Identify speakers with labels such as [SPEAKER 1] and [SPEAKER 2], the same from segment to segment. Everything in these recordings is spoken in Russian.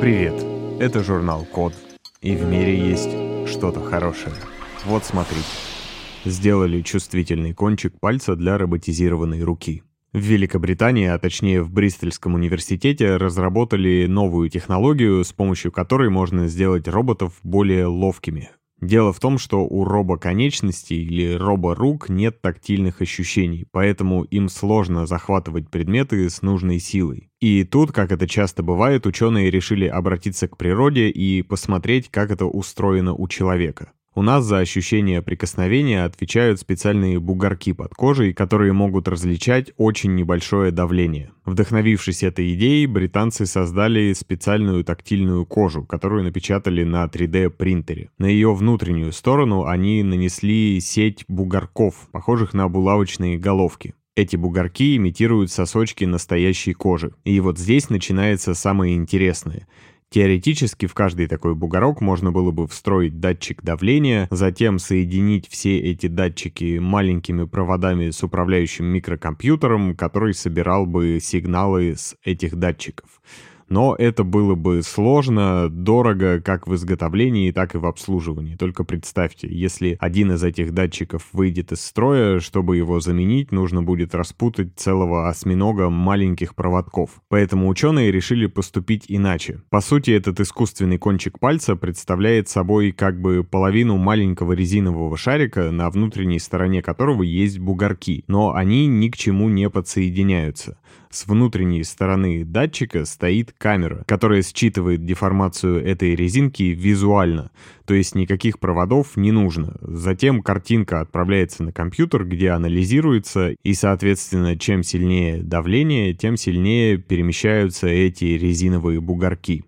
[SPEAKER 1] Привет, это журнал Код. И в мире есть что-то хорошее. Вот смотрите. Сделали чувствительный кончик пальца для роботизированной руки. В Великобритании, а точнее в Бристольском университете, разработали новую технологию, с помощью которой можно сделать роботов более ловкими, Дело в том, что у робоконечностей или роборук нет тактильных ощущений, поэтому им сложно захватывать предметы с нужной силой. И тут, как это часто бывает, ученые решили обратиться к природе и посмотреть, как это устроено у человека. У нас за ощущение прикосновения отвечают специальные бугорки под кожей, которые могут различать очень небольшое давление. Вдохновившись этой идеей, британцы создали специальную тактильную кожу, которую напечатали на 3D-принтере. На ее внутреннюю сторону они нанесли сеть бугорков, похожих на булавочные головки. Эти бугорки имитируют сосочки настоящей кожи. И вот здесь начинается самое интересное. Теоретически в каждый такой бугорок можно было бы встроить датчик давления, затем соединить все эти датчики маленькими проводами с управляющим микрокомпьютером, который собирал бы сигналы с этих датчиков но это было бы сложно, дорого как в изготовлении, так и в обслуживании. Только представьте, если один из этих датчиков выйдет из строя, чтобы его заменить, нужно будет распутать целого осьминога маленьких проводков. Поэтому ученые решили поступить иначе. По сути, этот искусственный кончик пальца представляет собой как бы половину маленького резинового шарика, на внутренней стороне которого есть бугорки, но они ни к чему не подсоединяются. С внутренней стороны датчика стоит камера, которая считывает деформацию этой резинки визуально, то есть никаких проводов не нужно. Затем картинка отправляется на компьютер, где анализируется, и, соответственно, чем сильнее давление, тем сильнее перемещаются эти резиновые бугорки.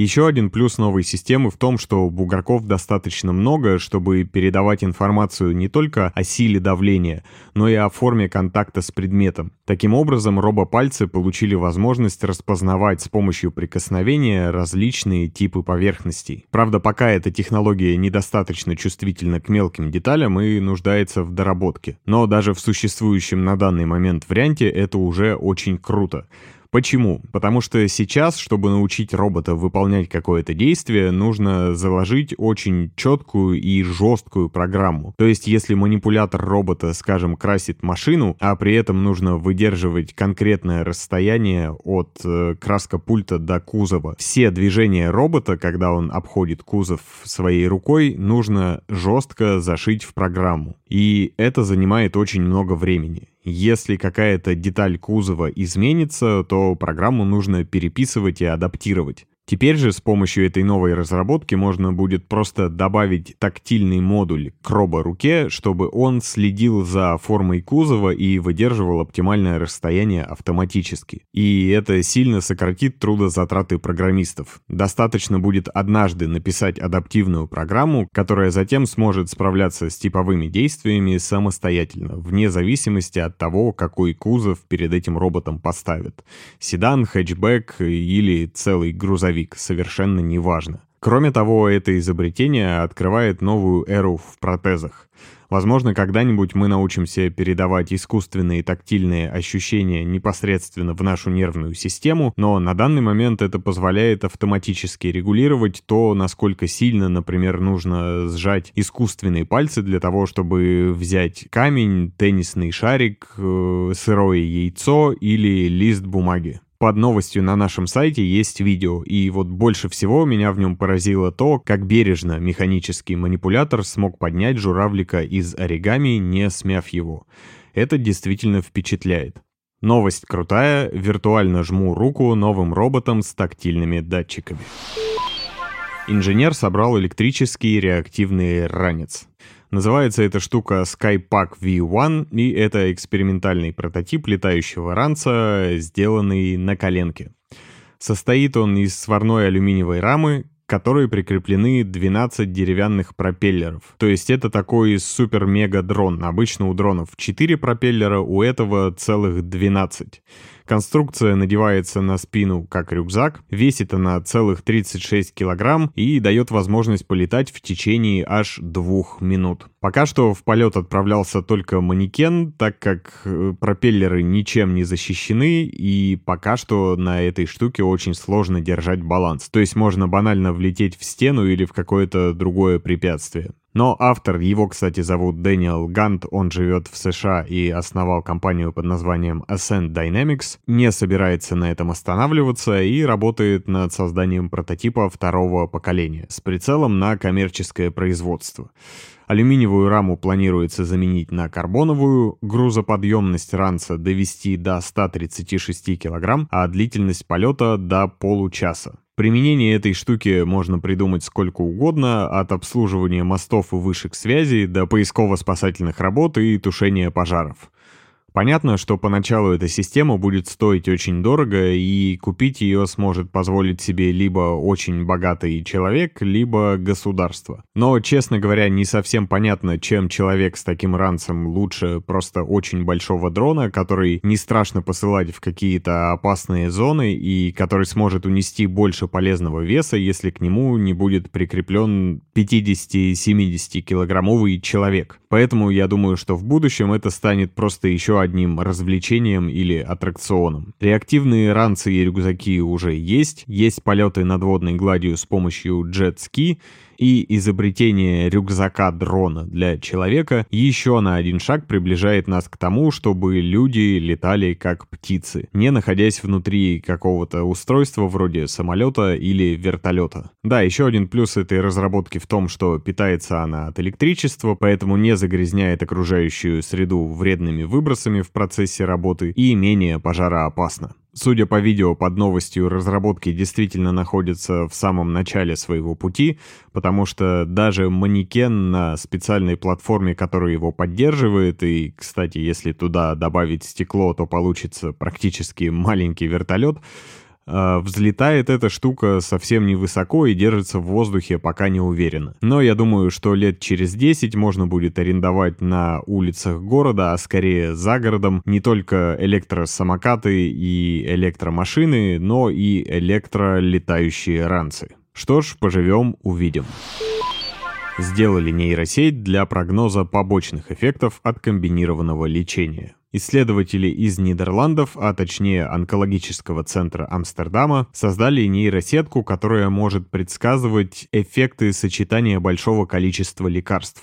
[SPEAKER 1] Еще один плюс новой системы в том, что бугорков достаточно много, чтобы передавать информацию не только о силе давления, но и о форме контакта с предметом. Таким образом, робопальцы получили возможность распознавать с помощью прикосновения различные типы поверхностей. Правда, пока эта технология недостаточно чувствительна к мелким деталям и нуждается в доработке. Но даже в существующем на данный момент варианте это уже очень круто. Почему? Потому что сейчас, чтобы научить робота выполнять какое-то действие, нужно заложить очень четкую и жесткую программу. То есть, если манипулятор робота, скажем, красит машину, а при этом нужно выдерживать конкретное расстояние от э, краска пульта до кузова, все движения робота, когда он обходит кузов своей рукой, нужно жестко зашить в программу. И это занимает очень много времени. Если какая-то деталь кузова изменится, то программу нужно переписывать и адаптировать. Теперь же с помощью этой новой разработки можно будет просто добавить тактильный модуль к робо-руке, чтобы он следил за формой кузова и выдерживал оптимальное расстояние автоматически. И это сильно сократит трудозатраты программистов. Достаточно будет однажды написать адаптивную программу, которая затем сможет справляться с типовыми действиями самостоятельно, вне зависимости от того, какой кузов перед этим роботом поставят. Седан, хэтчбэк или целый грузовик грузовик, совершенно неважно. Кроме того, это изобретение открывает новую эру в протезах. Возможно, когда-нибудь мы научимся передавать искусственные тактильные ощущения непосредственно в нашу нервную систему, но на данный момент это позволяет автоматически регулировать то, насколько сильно, например, нужно сжать искусственные пальцы для того, чтобы взять камень, теннисный шарик, э, сырое яйцо или лист бумаги под новостью на нашем сайте есть видео, и вот больше всего меня в нем поразило то, как бережно механический манипулятор смог поднять журавлика из оригами, не смяв его. Это действительно впечатляет. Новость крутая, виртуально жму руку новым роботам с тактильными датчиками. Инженер собрал электрический реактивный ранец. Называется эта штука Skypack V1, и это экспериментальный прототип летающего ранца, сделанный на коленке. Состоит он из сварной алюминиевой рамы, к которой прикреплены 12 деревянных пропеллеров. То есть это такой супер-мега дрон. Обычно у дронов 4 пропеллера, у этого целых 12. Конструкция надевается на спину как рюкзак, весит она целых 36 килограмм и дает возможность полетать в течение аж двух минут. Пока что в полет отправлялся только манекен, так как э, пропеллеры ничем не защищены, и пока что на этой штуке очень сложно держать баланс. То есть можно банально влететь в стену или в какое-то другое препятствие. Но автор, его, кстати, зовут Дэниел Гант, он живет в США и основал компанию под названием Ascent Dynamics, не собирается на этом останавливаться и работает над созданием прототипа второго поколения с прицелом на коммерческое производство. Алюминиевую раму планируется заменить на карбоновую, грузоподъемность ранца довести до 136 кг, а длительность полета до получаса. Применение этой штуки можно придумать сколько угодно, от обслуживания мостов и вышек связи до поисково-спасательных работ и тушения пожаров. Понятно, что поначалу эта система будет стоить очень дорого, и купить ее сможет позволить себе либо очень богатый человек, либо государство. Но, честно говоря, не совсем понятно, чем человек с таким ранцем лучше просто очень большого дрона, который не страшно посылать в какие-то опасные зоны и который сможет унести больше полезного веса, если к нему не будет прикреплен 50-70 килограммовый человек. Поэтому я думаю, что в будущем это станет просто еще одним развлечением или аттракционом. Реактивные ранцы и рюкзаки уже есть, есть полеты над водной гладью с помощью джет-ски, и изобретение рюкзака-дрона для человека еще на один шаг приближает нас к тому, чтобы люди летали как птицы, не находясь внутри какого-то устройства вроде самолета или вертолета. Да, еще один плюс этой разработки в том, что питается она от электричества, поэтому не загрязняет окружающую среду вредными выбросами в процессе работы и менее пожароопасно. Судя по видео под новостью, разработки действительно находятся в самом начале своего пути, потому что даже манекен на специальной платформе, которая его поддерживает, и, кстати, если туда добавить стекло, то получится практически маленький вертолет, взлетает эта штука совсем невысоко и держится в воздухе пока не уверенно. Но я думаю, что лет через 10 можно будет арендовать на улицах города, а скорее за городом, не только электросамокаты и электромашины, но и электролетающие ранцы. Что ж, поживем, увидим. Сделали нейросеть для прогноза побочных эффектов от комбинированного лечения. Исследователи из Нидерландов, а точнее онкологического центра Амстердама, создали нейросетку, которая может предсказывать эффекты сочетания большого количества лекарств.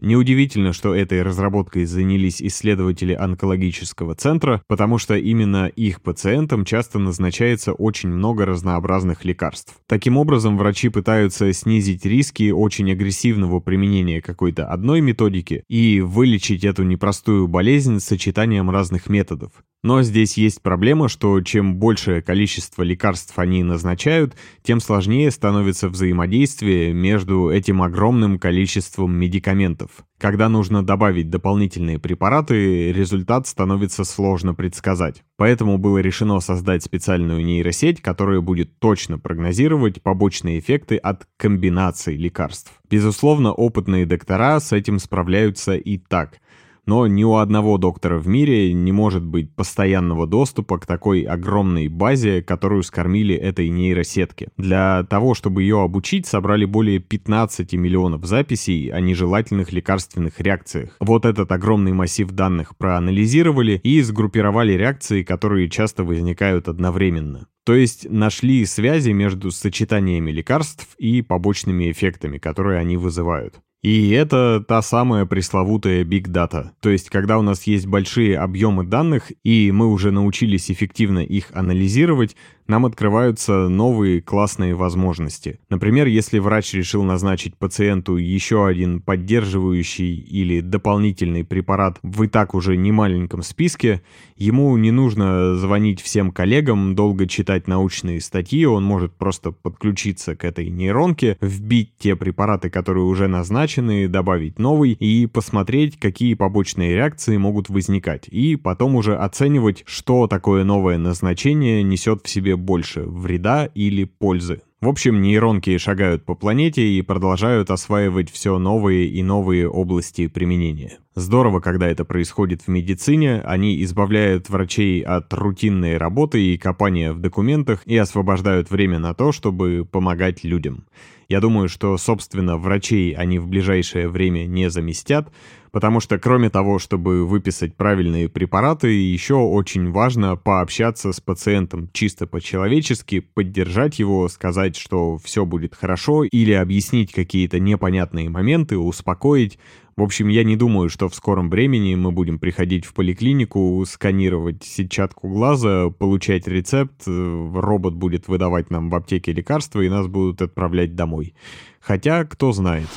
[SPEAKER 1] Неудивительно, что этой разработкой занялись исследователи онкологического центра, потому что именно их пациентам часто назначается очень много разнообразных лекарств. Таким образом, врачи пытаются снизить риски очень агрессивного применения какой-то одной методики и вылечить эту непростую болезнь сочетанием разных методов. Но здесь есть проблема, что чем большее количество лекарств они назначают, тем сложнее становится взаимодействие между этим огромным количеством медикаментов. Когда нужно добавить дополнительные препараты, результат становится сложно предсказать. Поэтому было решено создать специальную нейросеть, которая будет точно прогнозировать побочные эффекты от комбинаций лекарств. Безусловно, опытные доктора с этим справляются и так – но ни у одного доктора в мире не может быть постоянного доступа к такой огромной базе, которую скормили этой нейросетке. Для того, чтобы ее обучить, собрали более 15 миллионов записей о нежелательных лекарственных реакциях. Вот этот огромный массив данных проанализировали и сгруппировали реакции, которые часто возникают одновременно. То есть нашли связи между сочетаниями лекарств и побочными эффектами, которые они вызывают. И это та самая пресловутая Big Data. То есть, когда у нас есть большие объемы данных, и мы уже научились эффективно их анализировать, нам открываются новые классные возможности. Например, если врач решил назначить пациенту еще один поддерживающий или дополнительный препарат в и так уже немаленьком списке, ему не нужно звонить всем коллегам, долго читать научные статьи, он может просто подключиться к этой нейронке, вбить те препараты, которые уже назначены, добавить новый и посмотреть, какие побочные реакции могут возникать, и потом уже оценивать, что такое новое назначение несет в себе больше вреда или пользы. В общем, нейронки шагают по планете и продолжают осваивать все новые и новые области применения. Здорово, когда это происходит в медицине, они избавляют врачей от рутинной работы и копания в документах и освобождают время на то, чтобы помогать людям. Я думаю, что, собственно, врачей они в ближайшее время не заместят, потому что кроме того, чтобы выписать правильные препараты, еще очень важно пообщаться с пациентом чисто по-человечески, поддержать его, сказать, что все будет хорошо, или объяснить какие-то непонятные моменты, успокоить. В общем, я не думаю, что в скором времени мы будем приходить в поликлинику, сканировать сетчатку глаза, получать рецепт, э, робот будет выдавать нам в аптеке лекарства и нас будут отправлять домой. Хотя, кто знает.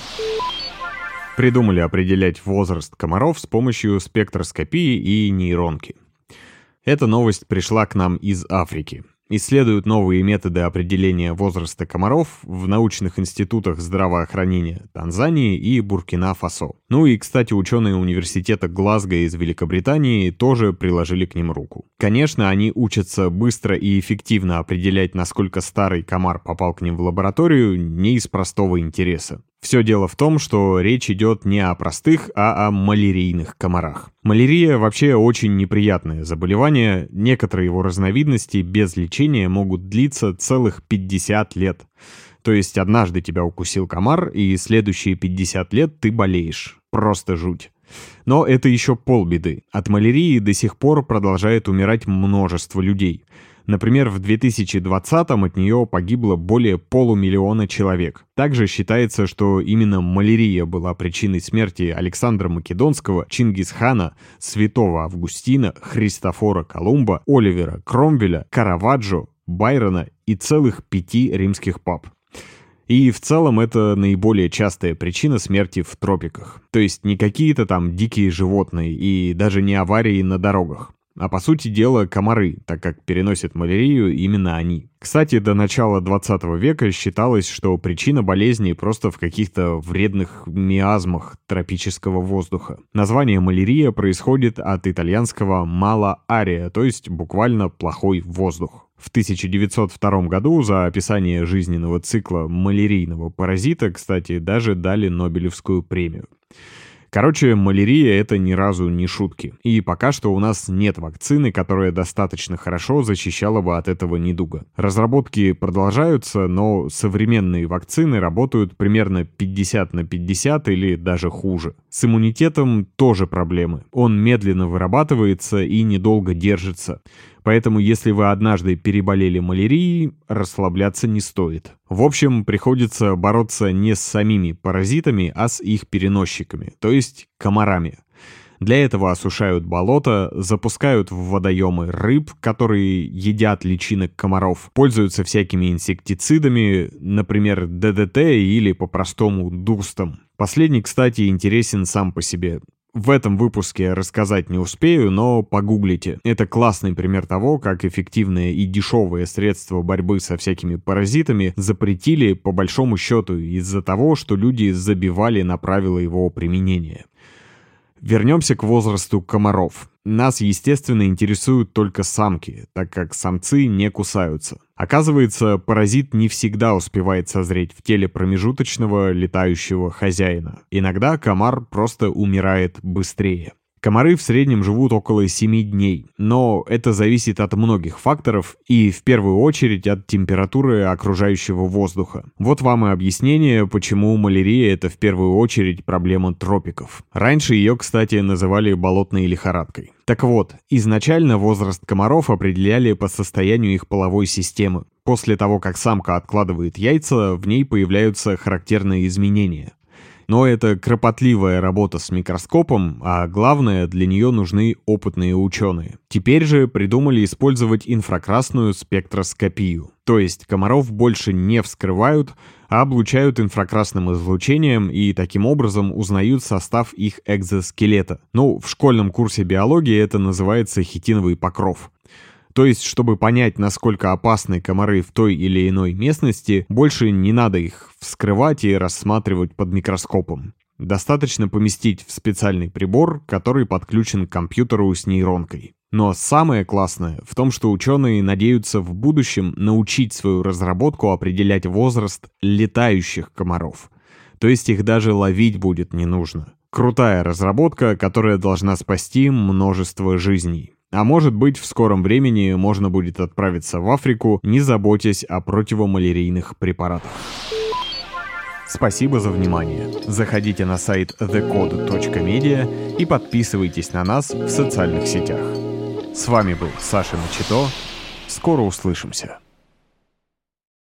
[SPEAKER 1] Придумали определять возраст комаров с помощью спектроскопии и нейронки. Эта новость пришла к нам из Африки исследуют новые методы определения возраста комаров в научных институтах здравоохранения Танзании и Буркина-Фасо. Ну и, кстати, ученые университета Глазго из Великобритании тоже приложили к ним руку. Конечно, они учатся быстро и эффективно определять, насколько старый комар попал к ним в лабораторию, не из простого интереса. Все дело в том, что речь идет не о простых, а о малярийных комарах. Малярия вообще очень неприятное заболевание, некоторые его разновидности без лечения могут длиться целых 50 лет. То есть однажды тебя укусил комар, и следующие 50 лет ты болеешь. Просто жуть. Но это еще полбеды. От малярии до сих пор продолжает умирать множество людей. Например, в 2020-м от нее погибло более полумиллиона человек. Также считается, что именно малярия была причиной смерти Александра Македонского, Чингисхана, Святого Августина, Христофора Колумба, Оливера Кромвеля, Караваджо, Байрона и целых пяти римских пап. И в целом это наиболее частая причина смерти в тропиках. То есть не какие-то там дикие животные и даже не аварии на дорогах а по сути дела комары, так как переносят малярию именно они. Кстати, до начала 20 века считалось, что причина болезни просто в каких-то вредных миазмах тропического воздуха. Название малярия происходит от итальянского «мала ария», то есть буквально «плохой воздух». В 1902 году за описание жизненного цикла малярийного паразита, кстати, даже дали Нобелевскую премию. Короче, малярия — это ни разу не шутки. И пока что у нас нет вакцины, которая достаточно хорошо защищала бы от этого недуга. Разработки продолжаются, но современные вакцины работают примерно 50 на 50 или даже хуже. С иммунитетом тоже проблемы. Он медленно вырабатывается и недолго держится. Поэтому если вы однажды переболели малярией, расслабляться не стоит. В общем, приходится бороться не с самими паразитами, а с их переносчиками, то есть комарами. Для этого осушают болото, запускают в водоемы рыб, которые едят личинок комаров, пользуются всякими инсектицидами, например, ДДТ или по-простому дустом. Последний, кстати, интересен сам по себе. В этом выпуске рассказать не успею, но погуглите. Это классный пример того, как эффективные и дешевые средства борьбы со всякими паразитами запретили по большому счету из-за того, что люди забивали на правила его применения. Вернемся к возрасту комаров. Нас, естественно, интересуют только самки, так как самцы не кусаются. Оказывается, паразит не всегда успевает созреть в теле промежуточного летающего хозяина. Иногда комар просто умирает быстрее. Комары в среднем живут около 7 дней, но это зависит от многих факторов и в первую очередь от температуры окружающего воздуха. Вот вам и объяснение, почему малярия это в первую очередь проблема тропиков. Раньше ее, кстати, называли болотной лихорадкой. Так вот, изначально возраст комаров определяли по состоянию их половой системы. После того, как самка откладывает яйца, в ней появляются характерные изменения. Но это кропотливая работа с микроскопом, а главное, для нее нужны опытные ученые. Теперь же придумали использовать инфракрасную спектроскопию. То есть комаров больше не вскрывают, а облучают инфракрасным излучением и таким образом узнают состав их экзоскелета. Ну, в школьном курсе биологии это называется хитиновый покров. То есть, чтобы понять, насколько опасны комары в той или иной местности, больше не надо их вскрывать и рассматривать под микроскопом. Достаточно поместить в специальный прибор, который подключен к компьютеру с нейронкой. Но самое классное в том, что ученые надеются в будущем научить свою разработку определять возраст летающих комаров. То есть их даже ловить будет не нужно. Крутая разработка, которая должна спасти множество жизней. А может быть, в скором времени можно будет отправиться в Африку, не заботясь о противомалярийных препаратах. Спасибо за внимание. Заходите на сайт thecode.media и подписывайтесь на нас в социальных сетях. С вами был Саша Начито. Скоро услышимся.